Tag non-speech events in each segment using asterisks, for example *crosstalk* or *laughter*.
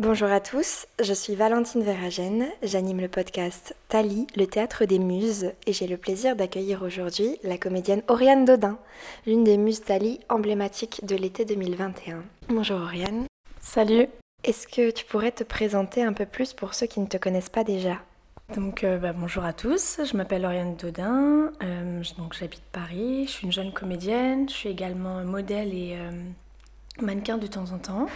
Bonjour à tous, je suis Valentine Veragène, j'anime le podcast Tali, le théâtre des muses, et j'ai le plaisir d'accueillir aujourd'hui la comédienne Oriane Dodin, l'une des muses Tali emblématiques de l'été 2021. Bonjour Oriane. Salut. Est-ce que tu pourrais te présenter un peu plus pour ceux qui ne te connaissent pas déjà? Donc, euh, bah, bonjour à tous, je m'appelle Oriane Dodin, euh, donc j'habite Paris, je suis une jeune comédienne, je suis également modèle et euh, mannequin de temps en temps.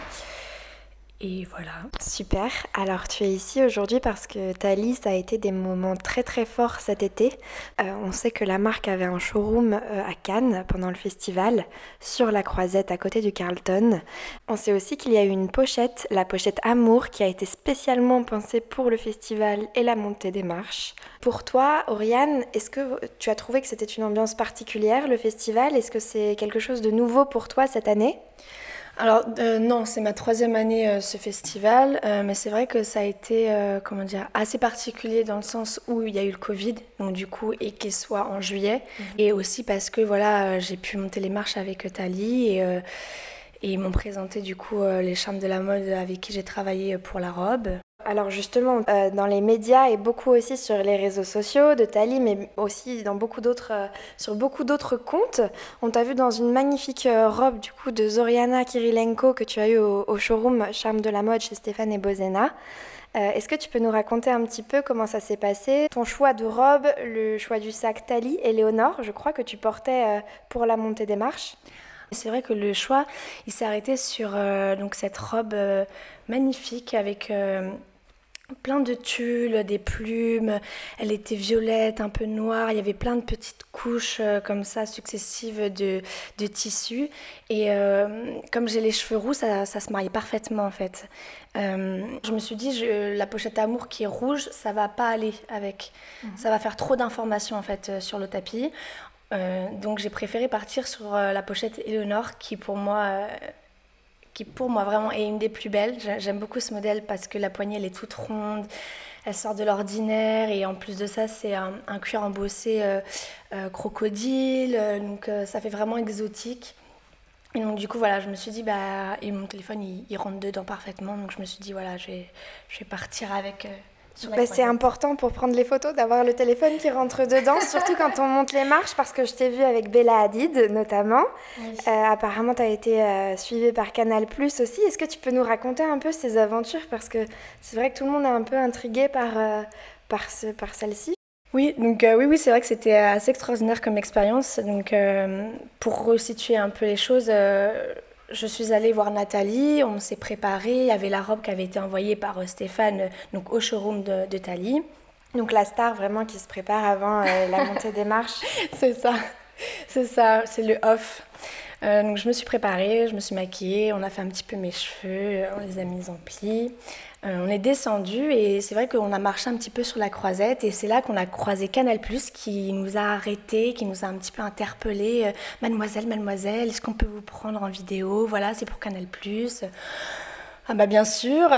Et voilà. Super. Alors tu es ici aujourd'hui parce que ta liste a été des moments très très forts cet été. Euh, on sait que la marque avait un showroom euh, à Cannes pendant le festival, sur la croisette à côté du Carlton. On sait aussi qu'il y a eu une pochette, la pochette Amour, qui a été spécialement pensée pour le festival et la montée des marches. Pour toi, Oriane, est-ce que tu as trouvé que c'était une ambiance particulière, le festival? Est-ce que c'est quelque chose de nouveau pour toi cette année? Alors euh, non, c'est ma troisième année euh, ce festival, euh, mais c'est vrai que ça a été comment dire assez particulier dans le sens où il y a eu le Covid, donc du coup et qu'il soit en juillet, mhm. et aussi parce que voilà j'ai pu monter les marches avec Tali et et ils m'ont présenté du coup les charmes de la mode avec qui j'ai travaillé pour la robe. Alors justement, euh, dans les médias et beaucoup aussi sur les réseaux sociaux de Tali, mais aussi dans beaucoup d'autres, euh, sur beaucoup d'autres comptes, on t'a vu dans une magnifique euh, robe du coup de Zoriana Kirilenko que tu as eu au, showroom Charme de la mode chez Stéphane et Bozena. Est-ce que tu peux nous raconter un petit peu comment ça s'est passé Ton choix de robe, le choix du sac Tali et Léonore, je crois que tu portais pour la montée des marches? C'est vrai que le choix, il s'est arrêté sur donc cette robe magnifique avec plein de tulle, des plumes. Elle était violette, un peu noire. Il y avait plein de petites couches euh, comme ça successives de, de tissu. Et euh, comme j'ai les cheveux roux, ça, ça, se mariait parfaitement en fait. Euh, je me suis dit, je, la pochette amour qui est rouge, ça va pas aller avec. Mhm. Ça va faire trop d'informations en fait sur le tapis. donc j'ai préféré partir sur la pochette Eleonore qui pour moi qui pour moi vraiment est une des plus belles. J'aime beaucoup ce modèle parce que la poignée elle est toute ronde, elle sort de l'ordinaire et en plus de ça c'est un, cuir embossé euh, euh, crocodile, euh, donc ça fait vraiment exotique. Et donc du coup voilà, je me suis dit bah et mon téléphone il, il rentre dedans parfaitement, donc je me suis dit voilà je vais, je vais partir avec bah, c'est important pour prendre les photos d'avoir le téléphone qui rentre dedans, *laughs* surtout quand on monte les marches, parce que je t'ai vu avec Bella Hadid notamment. Euh, apparemment, tu as été euh, suivie par Canal Plus aussi. Est-ce que tu peux nous raconter un peu ces aventures? Parce que c'est vrai que tout le monde est un peu intrigué par, euh, par, ce, par celle-ci. Oui, donc oui, oui, c'est vrai que c'était assez extraordinaire comme expérience. Donc, pour resituer un peu les choses, je suis allée voir Nathalie, on s'est préparé, il y avait la robe qui avait été envoyée par euh, Stéphane euh, donc au showroom de, de Thalie. Donc la star vraiment qui se prépare avant euh, la montée des marches. *laughs* c'est ça, c'est ça, c'est le off. Donc je me suis préparée, je me suis maquillée, on a fait un petit peu mes cheveux, on les a mis en plis. Euh, on est descendu et c'est vrai qu'on a marché un petit peu sur la croisette et c'est là qu'on a croisé Canal qui nous a arrêtés, qui nous a un petit peu interpellés. Euh, mademoiselle, mademoiselle, est-ce qu'on peut vous prendre en vidéo? Voilà, c'est pour Canal. Ah bah bien sûr,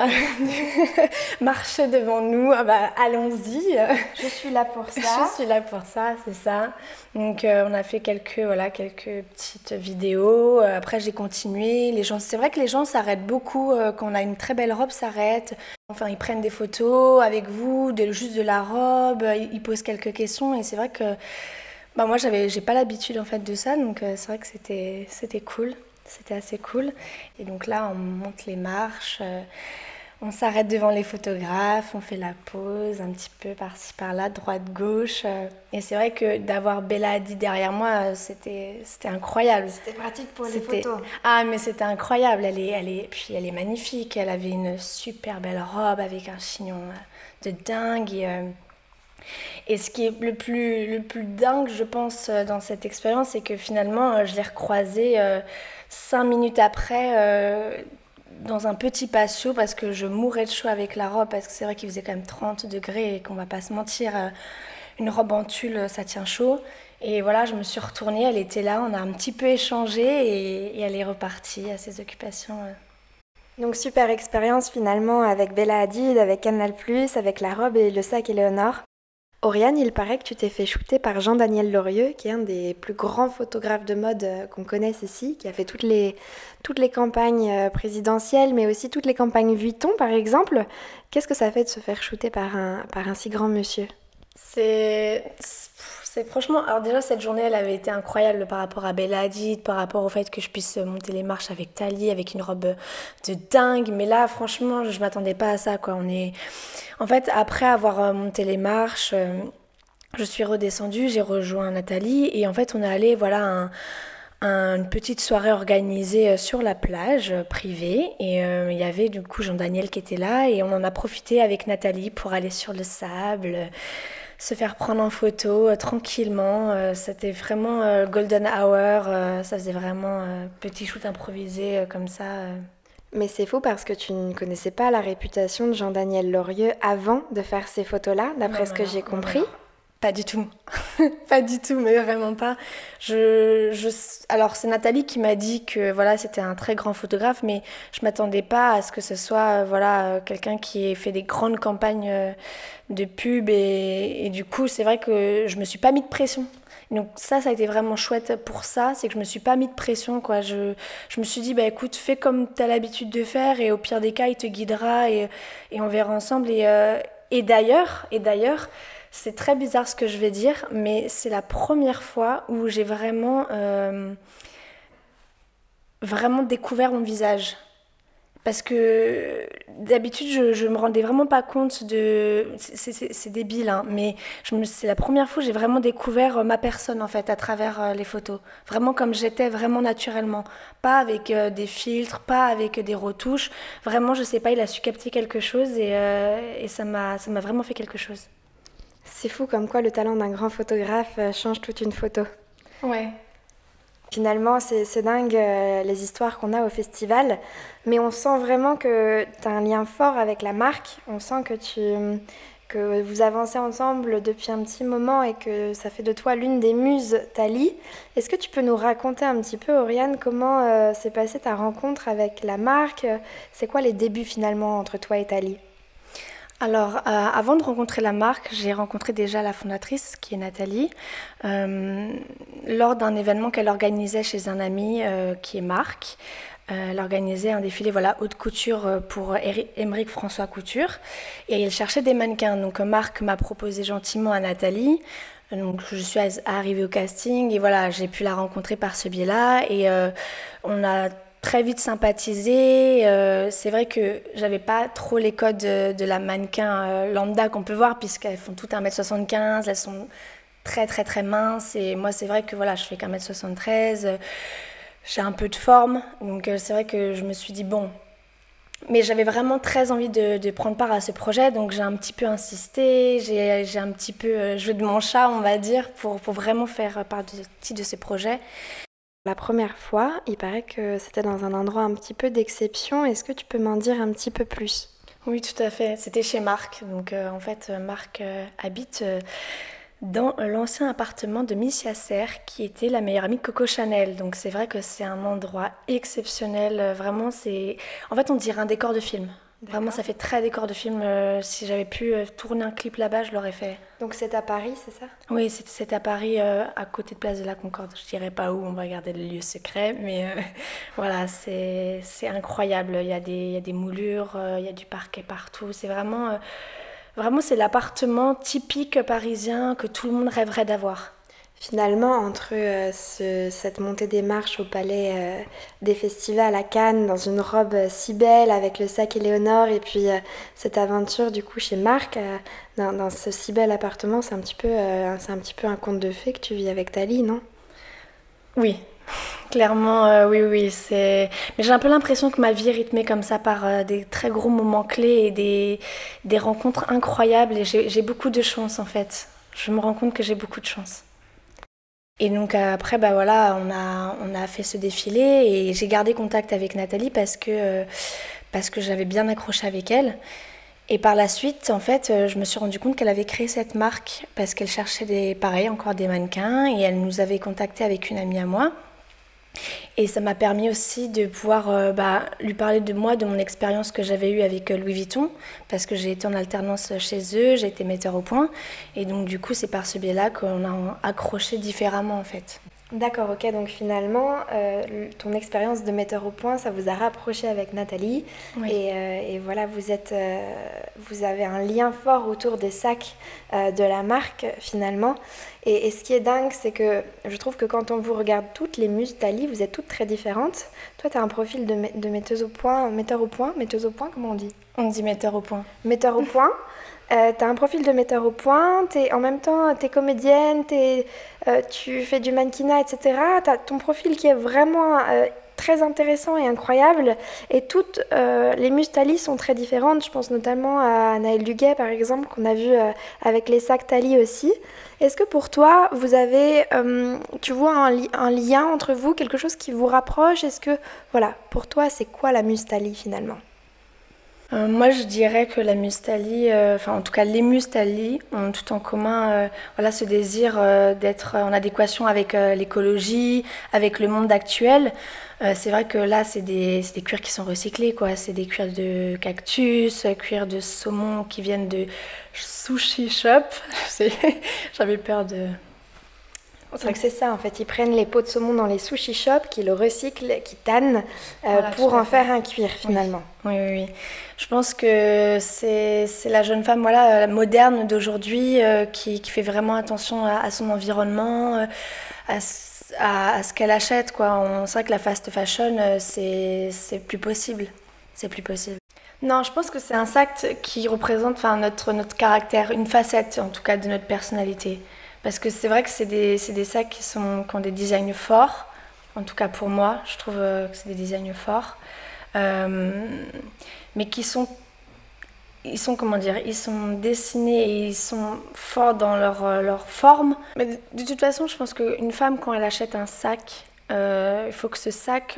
*laughs* marchez devant nous, ah bah allons-y. Je suis là pour *laughs* ça. Je suis là pour ça, c'est ça. Donc euh, on a fait quelques voilà quelques petites vidéos. Euh, après j'ai continué. Les gens, c'est vrai que les gens s'arrêtent beaucoup euh, quand on a une très belle robe, s'arrêtent. Enfin ils prennent des photos avec vous, de, juste de la robe. Ils, posent quelques questions et c'est vrai que bah moi j'avais j'ai pas l'habitude en fait de ça, donc c'est vrai que c'était c'était cool. C'était assez cool. Et donc là, on monte les marches, euh, on s'arrête devant les photographes, on fait la pause un petit peu par-ci par-là, droite-gauche. Euh. et c'est vrai que d'avoir Bella Hadid derrière moi, euh, c'était, c'était incroyable. C'était pratique pour les photos. Ah, mais c'était incroyable. Elle est, elle est, puis elle est magnifique. Elle avait une super belle robe avec un chignon de dingue. Et, et ce qui est le plus, le plus dingue, je pense, dans cette expérience, c'est que finalement, je l'ai recroisée cinq minutes après euh, dans un petit patio parce que je mourais de chaud avec la robe parce que c'est vrai qu'il faisait quand même 30 degrés et qu'on va pas se mentir, euh, une robe en tulle ça tient chaud. Et voilà, je me suis retournée, elle était là, on a un petit peu échangé et, elle est repartie à ses occupations. Euh. Donc super expérience finalement avec Bella Hadid, avec Canal+, avec la robe et le sac Eleonore. Oriane, il paraît que tu t'es fait shooter par Jean-Daniel Lorieux, qui est un des plus grands photographes de mode euh, qu'on connaisse ici, qui a fait toutes les, toutes les campagnes euh, présidentielles, mais aussi toutes les campagnes Vuitton, par exemple. Qu'est-ce que ça fait de se faire shooter par un, par un si grand monsieur? C'est c'est franchement, alors déjà cette journée elle avait été incroyable par rapport à Bella par rapport au fait que je puisse monter les marches avec Tali, avec une robe de dingue. Mais là franchement je m'attendais pas à ça quoi. On est, en fait après avoir euh, monté les marches, euh, je suis redescendue, j'ai rejoint Nathalie et en fait on est allé voilà une petite soirée organisée euh, sur la plage privée et il y avait du coup Jean-Daniel qui était là et on en a profité avec Nathalie pour aller sur le sable se faire prendre en photo euh, tranquillement. Euh, c'était vraiment euh, golden hour. ça faisait vraiment petit shoot improvisé comme ça. Mais c'est fou parce que tu ne connaissais pas la réputation de Jean-Daniel Lorieux avant de faire ces photos-là, d'après ce que j'ai compris. Pas du tout. *laughs* pas du tout, mais vraiment pas. Je, je... Alors, c'est Nathalie qui m'a dit que voilà, c'était un très grand photographe, mais je m'attendais pas à ce que ce soit voilà, quelqu'un qui ait fait des grandes campagnes euh, de pub. Et, et du coup, c'est vrai que je me suis pas mis de pression. Donc ça, ça a été vraiment chouette pour ça, c'est que je me suis pas mis de pression, quoi. Je, je me suis dit, bah écoute, fais comme tu as l'habitude de faire, et au pire des cas, il te guidera, et, et on verra ensemble. Et, euh, et d'ailleurs, et d'ailleurs, c'est très bizarre ce que je vais dire, mais c'est la première fois où j'ai vraiment, euh, vraiment découvert mon visage. Parce que d'habitude, je, ne me rendais vraiment pas compte de. C'est débile, hein, mais c'est la première fois que j'ai vraiment découvert ma personne, en fait, à travers euh, les photos. Vraiment comme j'étais, vraiment naturellement. Pas avec euh, des filtres, pas avec des retouches. Vraiment, je sais pas, il a su capter quelque chose et, et ça m'a vraiment fait quelque chose. C'est fou comme quoi le talent d'un grand photographe euh, change toute une photo. Ouais. Finalement, c'est dingue euh, les histoires qu'on a au festival, mais on sent vraiment que tu as un lien fort avec la marque. On sent que, tu, que vous avancez ensemble depuis un petit moment et que ça fait de toi l'une des muses Tali. Est-ce que tu peux nous raconter un petit peu, Oriane, comment euh, s'est passée ta rencontre avec la marque? C'est quoi les débuts finalement entre toi et Tali alors, euh, avant de rencontrer la marque, j'ai rencontré déjà la fondatrice, qui est Nathalie, euh, lors d'un événement qu'elle organisait chez un ami euh, qui est Marc. elle organisait un défilé voilà, haute couture pour Émeric François Couture et elle cherchait des mannequins. Donc Marc m'a proposé gentiment à Nathalie. Donc je suis arrivée au casting et voilà, j'ai pu la rencontrer par ce biais-là et on a très vite sympathisé. Euh, c'est vrai que j'avais pas trop les codes de, la mannequin euh, lambda qu'on peut voir, puisqu'elles font toutes 1m75, elles sont très très très minces. Et moi, c'est vrai que voilà, je fais qu'un mètre 73 j'ai un peu de forme. Donc euh, c'est vrai que je me suis dit, bon. Mais j'avais vraiment très envie de, prendre part à ce projet, donc j'ai un petit peu insisté, j'ai un petit peu joué de mon chat, on va dire, pour, pour vraiment faire partie de ce projet. La première fois, il paraît que c'était dans un endroit un petit peu d'exception. Est-ce que tu peux m'en dire un petit peu plus? Oui, tout à fait. C'était chez Marc. Donc euh, en fait, euh, Marc euh, habite dans l'ancien appartement de Miss Yasser, qui était la meilleure amie de Coco Chanel. Donc c'est vrai que c'est un endroit exceptionnel. Vraiment, c'est. En fait, on dirait un décor de film. Vraiment, ça fait très décor de film. Euh, si j'avais pu euh, tourner un clip là-bas, je l'aurais fait. Donc c'est à Paris, c'est ça? Oui, c'est à Paris, euh, à côté de Place de la Concorde. Je dirais pas où, on va regarder le lieu secret, mais *laughs* voilà, c'est incroyable. Il y, a des, il y a des moulures, il y a du parquet partout. C'est vraiment, vraiment c'est l'appartement typique parisien que tout le monde rêverait d'avoir. Finalement, entre euh, cette montée des marches au palais euh, des festivals à Cannes, dans une robe euh, si belle avec le sac Éléonore, et puis cette aventure du coup chez Marc, dans, ce si bel appartement, c'est un, petit peu, c'est un petit peu un conte de fées que tu vis avec Tali, non? Oui, clairement, oui, oui. Mais j'ai un peu l'impression que ma vie est rythmée comme ça par des très gros moments clés et des, des rencontres incroyables, et j'ai beaucoup de chance en fait. Je me rends compte que j'ai beaucoup de chance. Et donc après, bah voilà, on a, on a fait ce défilé et j'ai gardé contact avec Nathalie parce que, parce que j'avais bien accroché avec elle. Et par la suite, en fait, je me suis rendu compte qu'elle avait créé cette marque parce qu'elle cherchait des, pareil, encore des mannequins et elle nous avait contacté avec une amie à moi. Et ça m'a permis aussi de pouvoir euh, bah, lui parler de moi, de mon expérience que j'avais eue avec euh, Louis Vuitton, parce que j'ai été en alternance chez eux, j'ai été metteur au point. Et donc du coup, c'est par ce biais-là qu'on a accroché différemment en fait. D'accord, ok. Donc finalement, euh, ton expérience de metteur au point, ça vous a rapproché avec Nathalie. Euh, et, voilà, vous, êtes, euh, vous avez un lien fort autour des sacs de la marque finalement. Et, ce qui est dingue, c'est que je trouve que quand on vous regarde toutes les muses Thalie, vous êtes toutes très différentes. Toi, tu as un profil de, de metteuse au point, metteur au point, metteuse au point, comment on dit? On dit metteur au point. Metteur au point. *laughs* Euh, tu as un profil de metteur au point, es, en même temps tu es comédienne, euh, tu fais du mannequinat, etc. Tu as ton profil qui est vraiment euh, très intéressant et incroyable. Et toutes les Mustali sont très différentes. Je pense notamment à Naël Duguet, par exemple, qu'on a vu avec les sacs Tali aussi. Est-ce que pour toi, vous avez, tu vois, un, un, lien entre vous, quelque chose qui vous rapproche? Est-ce que, voilà, pour toi, c'est quoi la Mustali finalement? Euh, moi, je dirais que la Mustali, euh, enfin en tout cas les Mustali, ont tout en commun euh, voilà, ce désir d'être en adéquation avec l'écologie, avec le monde actuel. c'est vrai que là, c'est des, des, cuirs qui sont recyclés, quoi. C'est des cuirs de cactus, cuirs de saumon qui viennent de sushi shop. *laughs* J'avais peur de c'est que c'est ça en fait, ils prennent les pots de saumon dans les sushi shops, qui le recyclent, qui tannent euh, pour en faire un cuir finalement. Oui, oui, oui. Je pense que c'est la jeune femme voilà, moderne d'aujourd'hui euh, qui, qui, fait vraiment attention à, son environnement, euh, à, à, ce qu'elle achète. Quoi. On sait que la fast fashion, c'est plus possible. C'est plus possible. Non, je pense que c'est un sac qui représente notre, notre caractère, une facette en tout cas de notre personnalité. Parce que c'est vrai que c'est des, des, sacs qui, sont, qui ont des designs forts. En tout cas pour moi, je trouve euh, que c'est des designs forts. Euh, mais qui sont, ils sont, comment dire, ils sont dessinés et ils sont forts dans leur, euh, leur forme. Mais de, toute façon, je pense qu'une femme, quand elle achète un sac, il faut que ce sac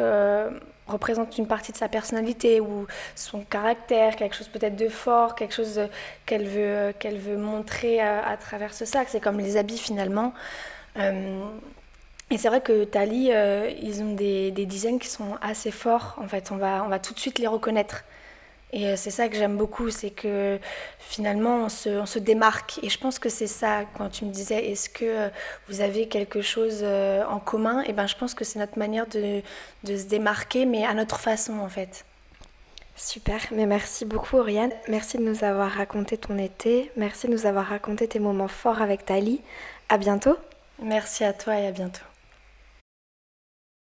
représente une partie de sa personnalité ou son caractère, quelque chose peut-être de fort, quelque chose qu'elle veut, qu'elle veut montrer à, travers ce sac. C'est comme les habits finalement. Euh, et c'est vrai que Tali, euh, ils ont des, des, designs qui sont assez forts. En fait, on va, on va tout de suite les reconnaître. Et euh, c'est ça que j'aime beaucoup, c'est que finalement on se, on se, démarque. Et je pense que c'est ça, quand tu me disais est-ce que euh, vous avez quelque chose euh, en commun, et eh ben je pense que c'est notre manière de, de, se démarquer, mais à notre façon en fait. Super, mais merci beaucoup Oriane. Merci de nous avoir raconté ton été, merci de nous avoir raconté tes moments forts avec Tali. À bientôt. Merci à toi et à bientôt.